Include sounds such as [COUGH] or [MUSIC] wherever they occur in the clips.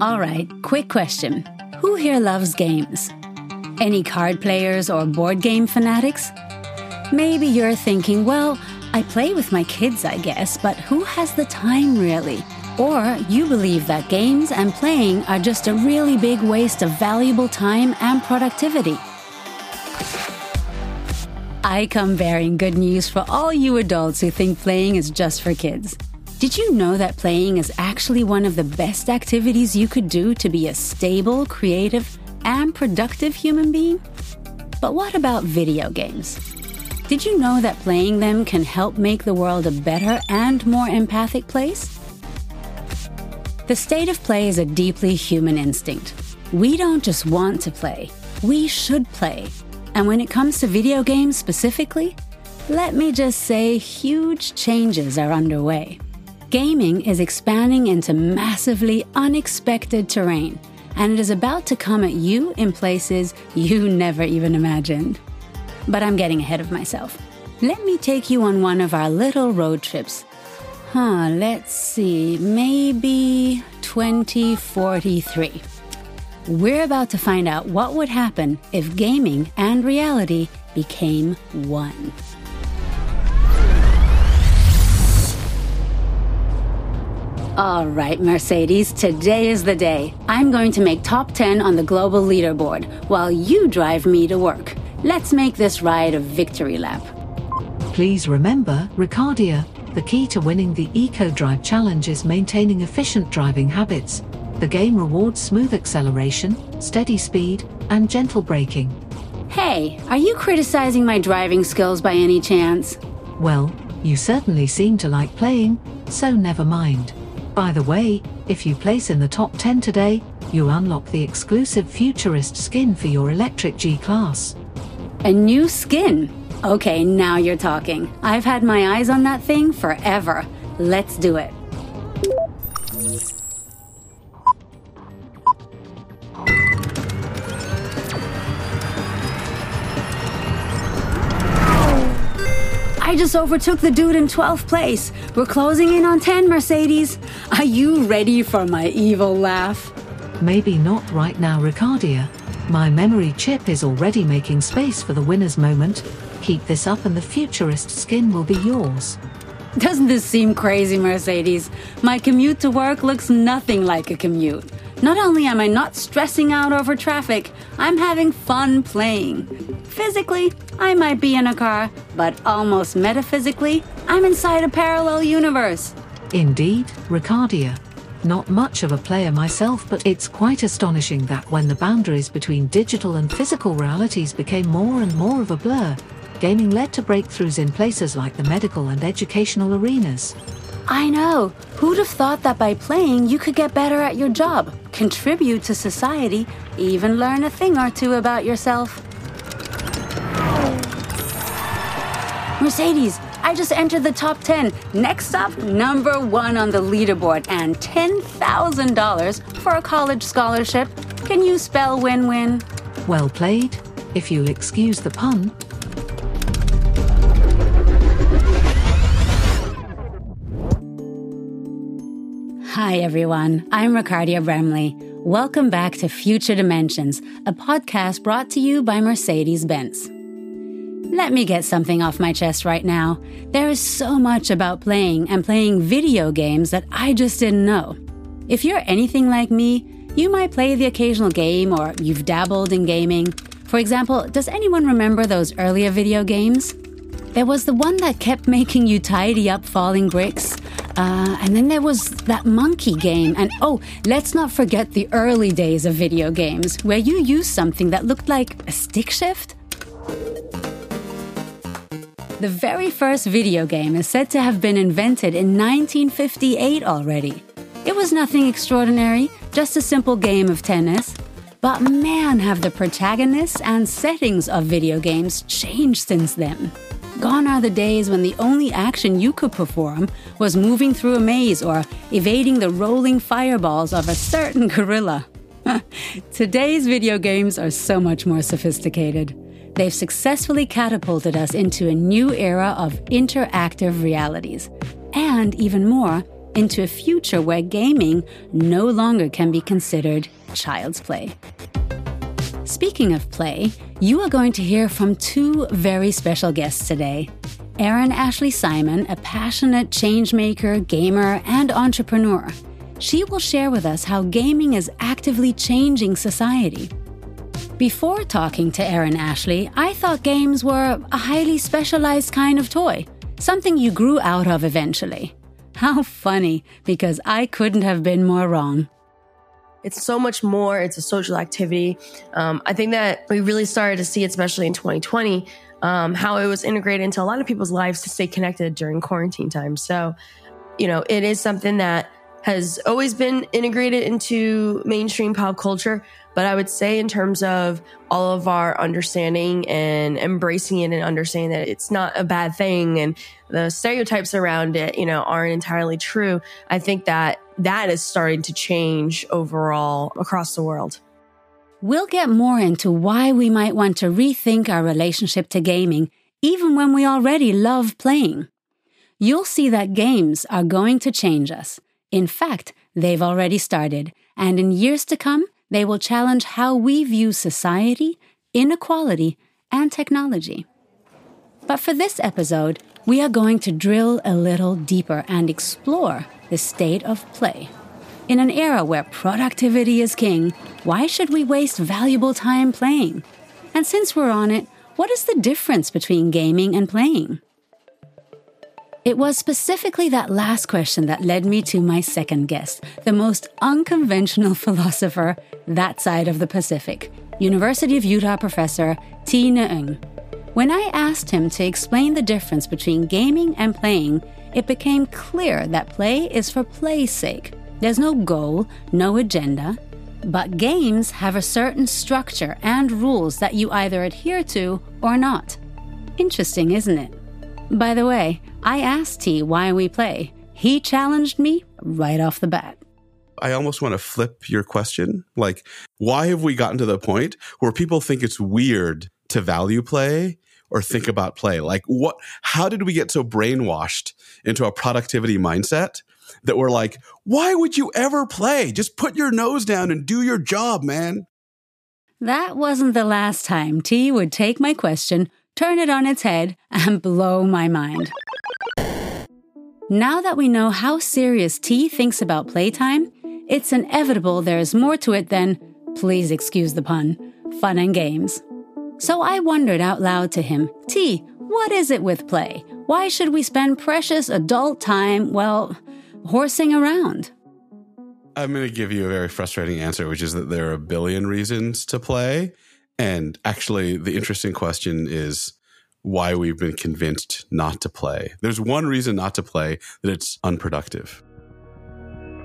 All right, quick question. Who here loves games? Any card players or board game fanatics? Maybe you're thinking, well, I play with my kids, I guess, but who has the time really? Or you believe that games and playing are just a really big waste of valuable time and productivity. I come bearing good news for all you adults who think playing is just for kids. Did you know that playing is actually one of the best activities you could do to be a stable, creative, and productive human being? But what about video games? Did you know that playing them can help make the world a better and more empathic place? The state of play is a deeply human instinct. We don't just want to play, we should play. And when it comes to video games specifically, let me just say huge changes are underway. Gaming is expanding into massively unexpected terrain, and it is about to come at you in places you never even imagined. But I'm getting ahead of myself. Let me take you on one of our little road trips. Huh, let's see, maybe 2043. We're about to find out what would happen if gaming and reality became one. All right, Mercedes, today is the day. I'm going to make top 10 on the global leaderboard while you drive me to work. Let's make this ride a victory lap. Please remember, Ricardia, the key to winning the Eco Drive Challenge is maintaining efficient driving habits. The game rewards smooth acceleration, steady speed, and gentle braking. Hey, are you criticizing my driving skills by any chance? Well, you certainly seem to like playing, so never mind. By the way, if you place in the top 10 today, you unlock the exclusive Futurist skin for your electric G Class. A new skin? Okay, now you're talking. I've had my eyes on that thing forever. Let's do it. Just overtook the dude in 12th place. We're closing in on 10, Mercedes. Are you ready for my evil laugh? Maybe not right now, Ricardia. My memory chip is already making space for the winner's moment. Keep this up and the futurist skin will be yours. Doesn't this seem crazy, Mercedes? My commute to work looks nothing like a commute. Not only am I not stressing out over traffic, I'm having fun playing. Physically, I might be in a car, but almost metaphysically, I'm inside a parallel universe. Indeed, Ricardia. Not much of a player myself, but it's quite astonishing that when the boundaries between digital and physical realities became more and more of a blur, gaming led to breakthroughs in places like the medical and educational arenas. I know. Who'd have thought that by playing you could get better at your job, contribute to society, even learn a thing or two about yourself? Mercedes, I just entered the top 10. Next up, number one on the leaderboard, and $10,000 for a college scholarship. Can you spell win win? Well played. If you'll excuse the pun, Hi, everyone. I'm Ricardia Bremley. Welcome back to Future Dimensions, a podcast brought to you by Mercedes Benz. Let me get something off my chest right now. There is so much about playing and playing video games that I just didn't know. If you're anything like me, you might play the occasional game or you've dabbled in gaming. For example, does anyone remember those earlier video games? There was the one that kept making you tidy up falling bricks. Uh, and then there was that monkey game. And oh, let's not forget the early days of video games where you used something that looked like a stick shift. The very first video game is said to have been invented in 1958 already. It was nothing extraordinary, just a simple game of tennis. But man, have the protagonists and settings of video games changed since then. Gone are the days when the only action you could perform was moving through a maze or evading the rolling fireballs of a certain gorilla. [LAUGHS] Today's video games are so much more sophisticated. They've successfully catapulted us into a new era of interactive realities. And even more, into a future where gaming no longer can be considered child's play. Speaking of play, you are going to hear from two very special guests today. Erin Ashley Simon, a passionate changemaker, gamer, and entrepreneur. She will share with us how gaming is actively changing society. Before talking to Erin Ashley, I thought games were a highly specialized kind of toy, something you grew out of eventually. How funny, because I couldn't have been more wrong. It's so much more. It's a social activity. Um, I think that we really started to see, especially in 2020, um, how it was integrated into a lot of people's lives to stay connected during quarantine time. So, you know, it is something that has always been integrated into mainstream pop culture. But I would say, in terms of all of our understanding and embracing it and understanding that it's not a bad thing and the stereotypes around it, you know, aren't entirely true, I think that that is starting to change overall across the world. We'll get more into why we might want to rethink our relationship to gaming, even when we already love playing. You'll see that games are going to change us. In fact, they've already started, and in years to come, they will challenge how we view society, inequality, and technology. But for this episode, we are going to drill a little deeper and explore the state of play. In an era where productivity is king, why should we waste valuable time playing? And since we're on it, what is the difference between gaming and playing? It was specifically that last question that led me to my second guest, the most unconventional [LAUGHS] philosopher that side of the Pacific, University of Utah professor Thi Nguyen. When I asked him to explain the difference between gaming and playing, it became clear that play is for play's sake. There's no goal, no agenda, but games have a certain structure and rules that you either adhere to or not. Interesting, isn't it? By the way, I asked Thi why we play. He challenged me right off the bat. I almost want to flip your question. Like, why have we gotten to the point where people think it's weird to value play or think about play? Like, what, how did we get so brainwashed into a productivity mindset that we're like, why would you ever play? Just put your nose down and do your job, man. That wasn't the last time Thi would take my question, turn it on its head, and blow my mind. Now that we know how serious Thi thinks about playtime, it's inevitable there is more to it than, please excuse the pun, fun and games. So I wondered out loud to him, Thi, what is it with play? Why should we spend precious adult time, well, horsing around? I'm going to give you a very frustrating answer, which is that there are a billion reasons to play. And actually, the interesting question is why we've been convinced not to play. There's one reason not to play that it's unproductive.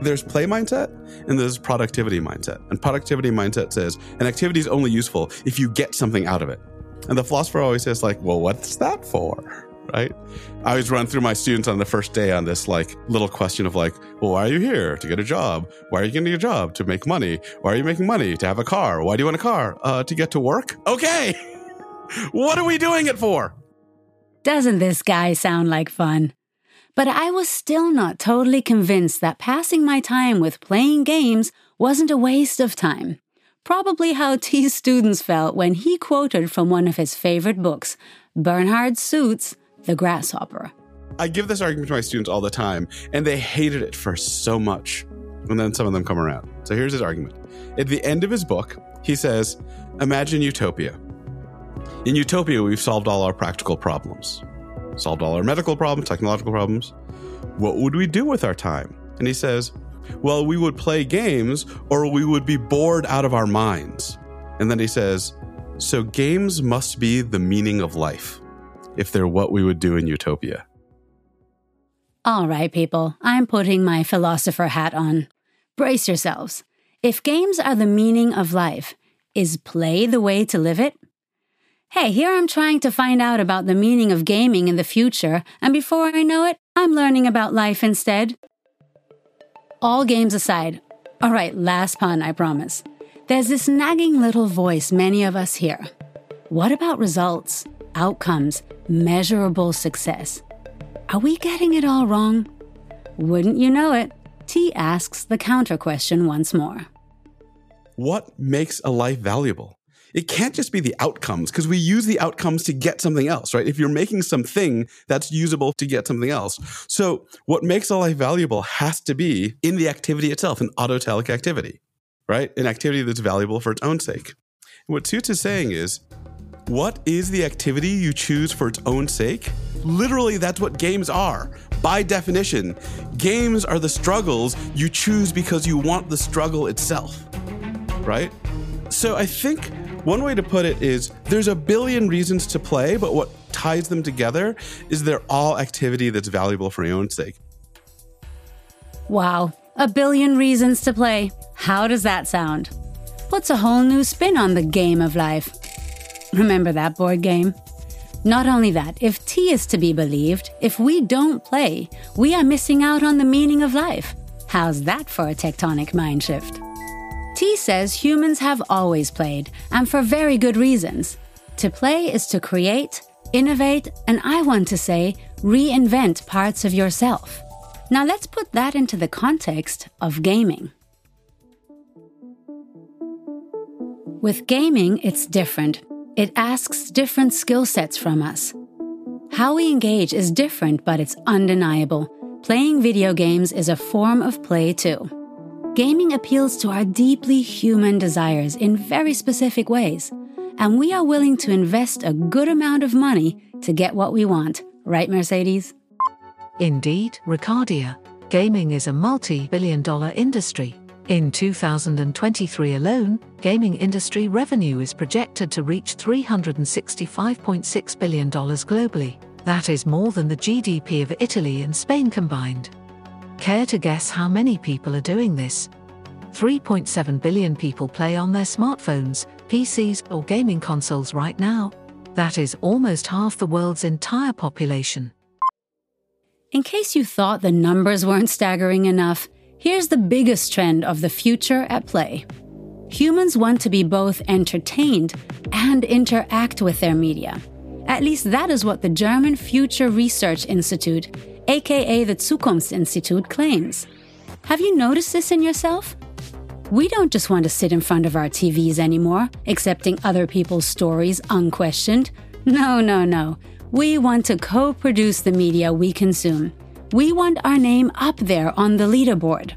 There's play mindset and there's productivity mindset. And productivity mindset says an activity is only useful if you get something out of it. And the philosopher always says, like, well, what's that for? Right? I always run through my students on the first day on this like little question of like, well, why are you here? To get a job. Why are you getting a job? To make money. Why are you making money? To have a car. Why do you want a car? Uh, to get to work. Okay. [LAUGHS] what are we doing it for? Doesn't this guy sound like fun? But I was still not totally convinced that passing my time with playing games wasn't a waste of time. Probably how [LAUGHS] Thi's students felt when he quoted from one of his favorite books, Bernard Suits' The Grasshopper. I give this argument to my students all the time, and they hated it for so much. And then some of them come around. So here's his argument. At the end of his book, he says, Imagine utopia. In utopia, we've solved all our practical problems, solved all our medical problems, technological problems. What would we do with our time? And he says, Well, we would play games or we would be bored out of our minds. And then he says, So games must be the meaning of life if they're what we would do in utopia. All right, people, I'm putting my philosopher hat on. Brace yourselves. If games are the meaning of life, is play the way to live it? Hey, here I'm trying to find out about the meaning of gaming in the future, and before I know it, I'm learning about life instead. All games aside, all right, last pun, I promise. There's this nagging little voice many of us hear. What about results, outcomes, measurable success? Are we getting it all wrong? Wouldn't you know it? Thi asks the counter question once more. What makes a life valuable? It can't just be the outcomes because we use the outcomes to get something else, right? If you're making something that's usable to get something else. So what makes a life valuable has to be in the activity itself, an autotelic activity, right? An activity that's valuable for its own sake. And what Suits is saying is, what is the activity you choose for its own sake? Literally, that's what games are. By definition, games are the struggles you choose because you want the struggle itself, right? So I think one way to put it is there's a billion reasons to play, but what ties them together is they're all activity that's valuable for your own sake. Wow, a billion reasons to play. How does that sound? Puts a whole new spin on the game of life. Remember that board game? Not only that, if Thi is to be believed, if we don't play, we are missing out on the meaning of life. How's that for a tectonic mind shift? Thi says humans have always played, and for very good reasons. To play is to create, innovate, and I want to say, reinvent parts of yourself. Now let's put that into the context of gaming. With gaming, it's different. It asks different skill sets from us. How we engage is different, but it's undeniable. Playing video games is a form of play too. Gaming appeals to our deeply human desires in very specific ways, and we are willing to invest a good amount of money to get what we want, right, Mercedes? Indeed, Ricardia. Gaming is a multi billion dollar industry. In 2023 alone, gaming industry revenue is projected to reach $365.6 billion globally. That is more than the GDP of Italy and Spain combined. Care to guess how many people are doing this? 3.7 billion people play on their smartphones, PCs, or gaming consoles right now. That is almost half the world's entire population. In case you thought the numbers weren't staggering enough, here's the biggest trend of the future at play. Humans want to be both entertained and interact with their media. At least that is what the German Future Research Institute aka the Zukunftsinstitut, claims. Have you noticed this in yourself? We don't just want to sit in front of our TVs anymore, accepting other people's stories unquestioned. No, no, no. We want to co produce the media we consume. We want our name up there on the leaderboard.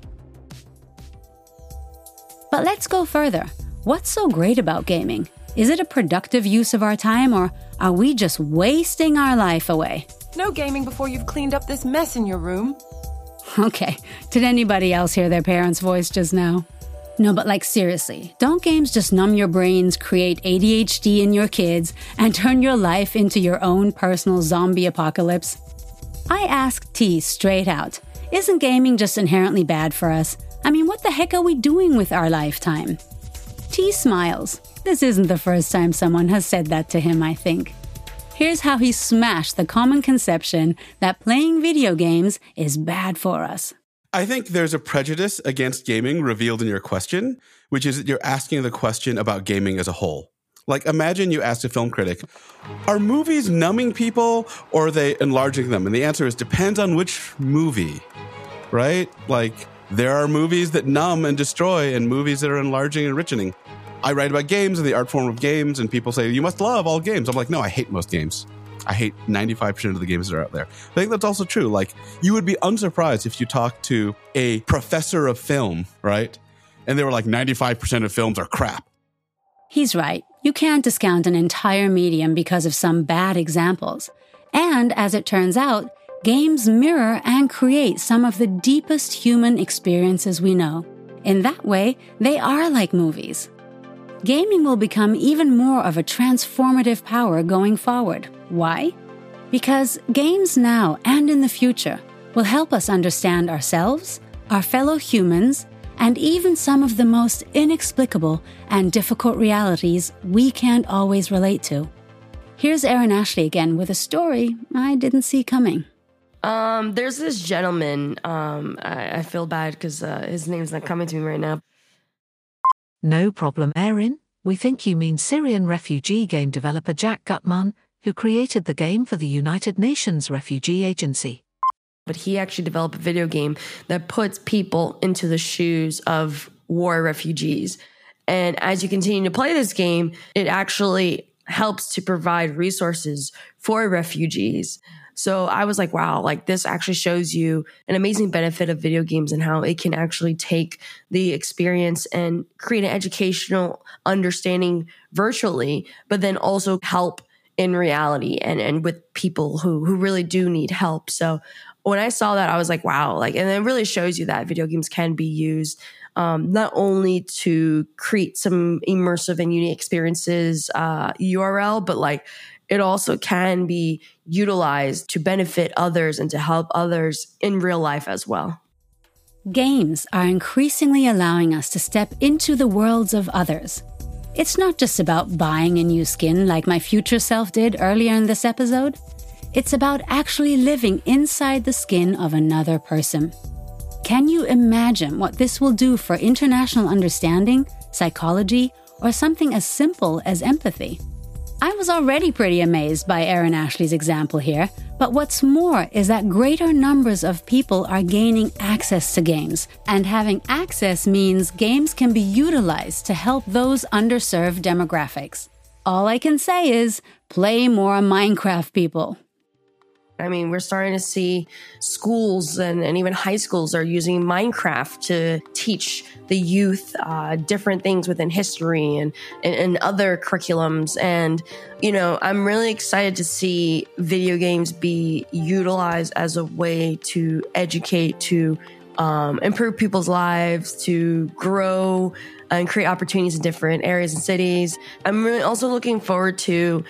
But let's go further. What's so great about gaming? Is it a productive use of our time, or are we just wasting our life away? No gaming before you've cleaned up this mess in your room. Okay, did anybody else hear their parents' voice just now? No, but like seriously, don't games just numb your brains, create ADHD in your kids, and [LAUGHS] turn your life into your own personal zombie apocalypse? I asked Thi straight out Isn't gaming just inherently bad for us? I mean, what the heck are we doing with our lifetime? Thi smiles. This isn't the first time someone has said that to him, I think. Here's how he smashed the common conception that playing video games is bad for us. I think there's a prejudice against gaming revealed in your question, which is that you're asking the question about gaming as a whole. Like, imagine you asked a film critic, are movies numbing people or are they enlarging them? And the answer is depends on which movie, right? Like, there are movies that numb and destroy and movies that are enlarging and enriching. I write about games and the art form of games, and people say, you must love all games. I'm like, no, I hate most games. I hate 95% of the games that are out there. I think that's also true. Like, you would be unsurprised if you talk to a professor of film, right? And they were like, 95% of films are crap. He's right. You can't discount an entire medium because of some bad examples. And as it turns out, games mirror and create some of the deepest human experiences we know. In that way, they are like movies gaming will become even more of a transformative power going forward. Why? Because games now and in the future will help us understand ourselves, our fellow humans, and even some of the most inexplicable and difficult realities we can't always relate to. Here's Erin Ashley again with a story I didn't see coming. Um, there's this gentleman. Um, I, I feel bad because uh, his name's not coming to me right now. No problem, Erin. We think you mean Syrian refugee game developer Jack Gutman, who created the game for the United Nations Refugee Agency. but he actually developed a video game that puts people into the shoes of war refugees. And as you continue to play this game, it actually helps to provide resources for refugees. So I was like, wow, like this actually shows you an amazing benefit of video games and how it can actually take the experience and create an educational understanding virtually, but then also help in reality and, and with people who, who really do need help. So when I saw that, I was like, wow, like, and it really shows you that video games can be used um, not only to create some immersive and unique experiences uh, IRL, but like it also can be utilized to benefit others and to help others in real life as well. Games are increasingly allowing us to step into the worlds of others. It's not just about buying a new skin like my future self did earlier in this episode. It's about actually living inside the skin of another person. Can you imagine what this will do for international understanding, psychology, or something as simple as empathy? I was already pretty amazed by Erin Ashley's example here, but what's more is that greater numbers of people are gaining access to games, and having access means games can be utilized to help those underserved demographics. All I can say is play more Minecraft, people. I mean, we're starting to see schools and, and even high schools are using Minecraft to teach the youth uh, different things within history and, and, and other curriculums. And, you know, I'm really excited to see video games be utilized as a way to educate, to um, improve people's lives, to grow and create opportunities in different areas and cities. I'm really also looking forward to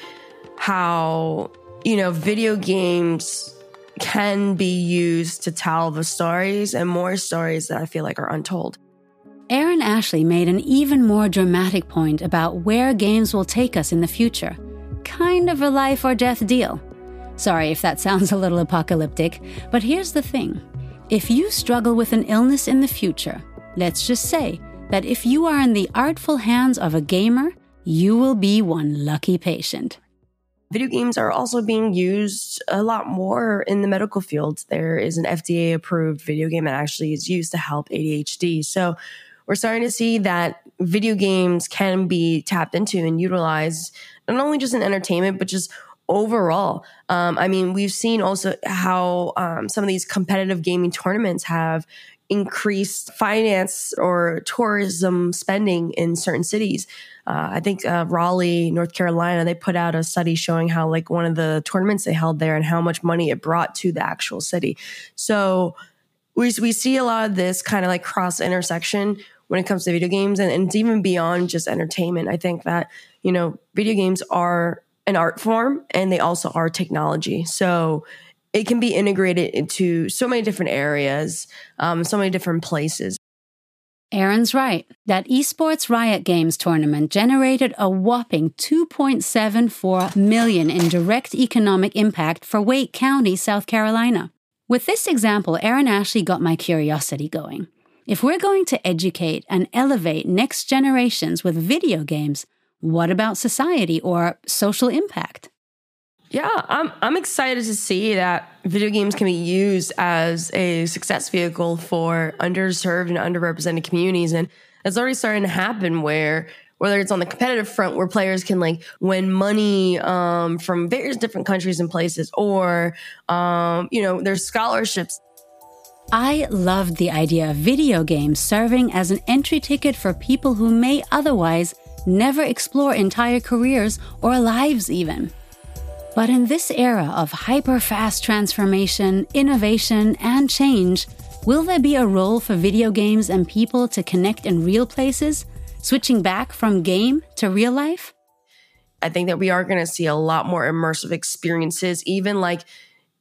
how you know, video games can be used to tell the stories and more stories that I feel like are untold. Erin Ashley made an even more dramatic point about where games will take us in the future. Kind of a life or death deal. Sorry if that sounds a little apocalyptic, but here's the thing. If you struggle with an illness in the future, let's just say that if you are in the artful hands of a gamer, you will be one lucky patient. Video games are also being used a lot more in the medical field. There is an FDA approved video game that actually is used to help ADHD. So we're starting to see that video games can be tapped into and utilized not only just in entertainment, but just overall. Um, I mean, we've seen also how um, some of these competitive gaming tournaments have increased finance or tourism spending in certain cities. Uh, I think uh, Raleigh, North Carolina, they put out a study showing how like one of the tournaments they held there and how much money it brought to the actual city. So we we see a lot of this kind of like cross intersection when it comes to video games and, and it's even beyond just entertainment. I think that you know video games are an art form and they also are technology. So it can be integrated into so many different areas, um, so many different places. Erin's right. That esports Riot Games tournament generated a whopping 2.74 million in direct economic impact for Wake County, South Carolina. With this example, Erin Ashley got my curiosity going. If we're going to educate and elevate next generations with video games, what about society or social impact? Yeah, I'm I'm excited to see that video games can be used as a success vehicle for underserved and underrepresented communities, and it's already starting to happen where whether it's on the competitive front where players can like win money um, from various different countries and places, or um, you know, there's scholarships. I loved the idea of video games serving as an entry ticket for people who may otherwise never explore entire careers or lives even. But in this era of hyper fast transformation, innovation, and change, will there be a role for video games and people to connect in real places, switching back from game to real life? I think that we are going to see a lot more immersive experiences, even like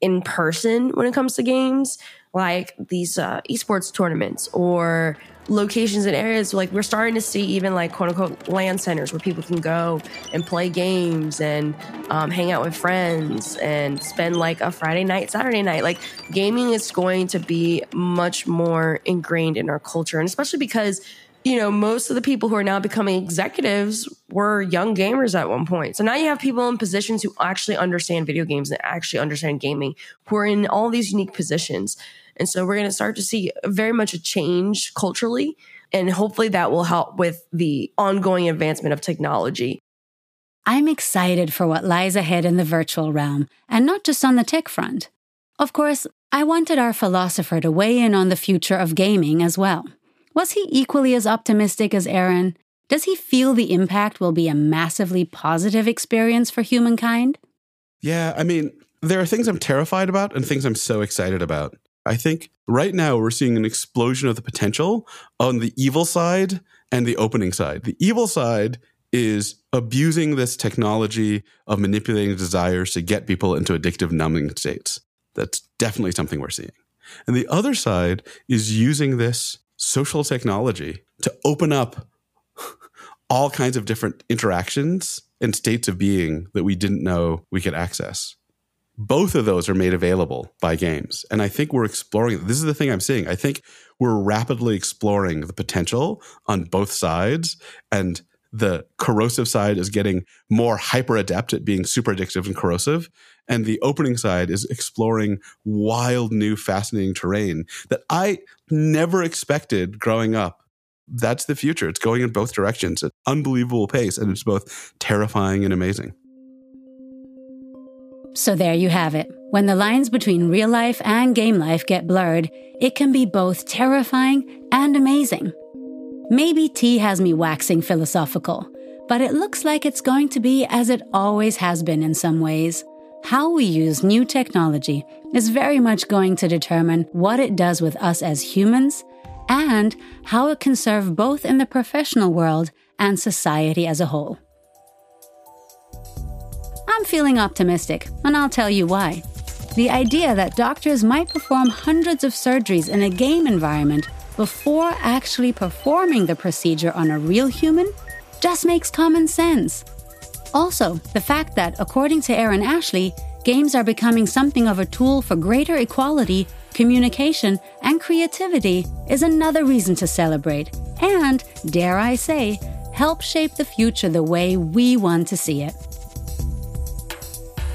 in person when it comes to games, like these uh, esports tournaments or locations and areas like we're starting to see even like quote unquote LAN centers where people can go and play games and um, hang out with friends and spend like a friday night saturday night like gaming is going to be much more ingrained in our culture and especially because you know, most of the people who are now becoming executives were young gamers at one point. So now you have people in positions who actually understand video games and actually understand gaming, who are in all these unique positions. And so we're going to start to see very much a change culturally. And hopefully that will help with the ongoing advancement of technology. I'm excited for what lies ahead in the virtual realm, and not just on the tech front. Of course, I wanted our philosopher to weigh in on the future of gaming as well. Was he equally as optimistic as Erin? Does he feel the impact will be a massively positive experience for humankind? Yeah, I mean, there are things I'm terrified about and things I'm so excited about. I think right now we're seeing an explosion of the potential on the evil side and the opening side. The evil side is abusing this technology of manipulating desires to get people into addictive numbing states. That's definitely something we're seeing. And the other side is using this social technology to open up all kinds of different interactions and states of being that we didn't know we could access. Both of those are made available by games. And I think we're exploring this is the thing I'm seeing. I think we're rapidly exploring the potential on both sides and the corrosive side is getting more hyper adept at being super addictive and corrosive. And the opening side is exploring wild, new, fascinating terrain that I never expected growing up. That's the future. It's going in both directions at unbelievable pace, and it's both terrifying and amazing. So there you have it. When the lines between real life and game life get blurred, it can be both terrifying and amazing. Maybe Thi has me waxing philosophical, but it looks like it's going to be as it always has been in some ways. How we use new technology is very much going to determine what it does with us as humans and how it can serve both in the professional world and society as a whole. I'm feeling optimistic, and I'll tell you why. The idea that doctors might perform hundreds of surgeries in a game environment before actually performing the procedure on a real human just makes common sense. Also, the fact that, according to Erin Ashley, games are becoming something of a tool for greater equality, communication, and creativity is another reason to celebrate and, dare I say, help shape the future the way we want to see it.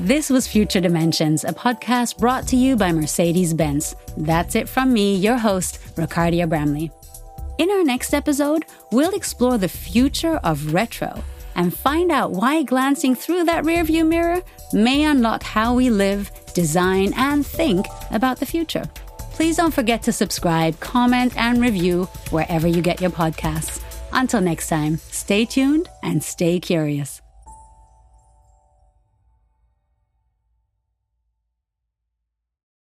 This was Future Dimensions, a podcast brought to you by Mercedes Benz. That's it from me, your host, Ricardia Bramley. In our next episode, we'll explore the future of retro and find out why glancing through that rearview mirror may unlock how we live, design, and think about the future. Please don't forget to subscribe, comment, and review wherever you get your podcasts. Until next time, stay tuned and stay curious.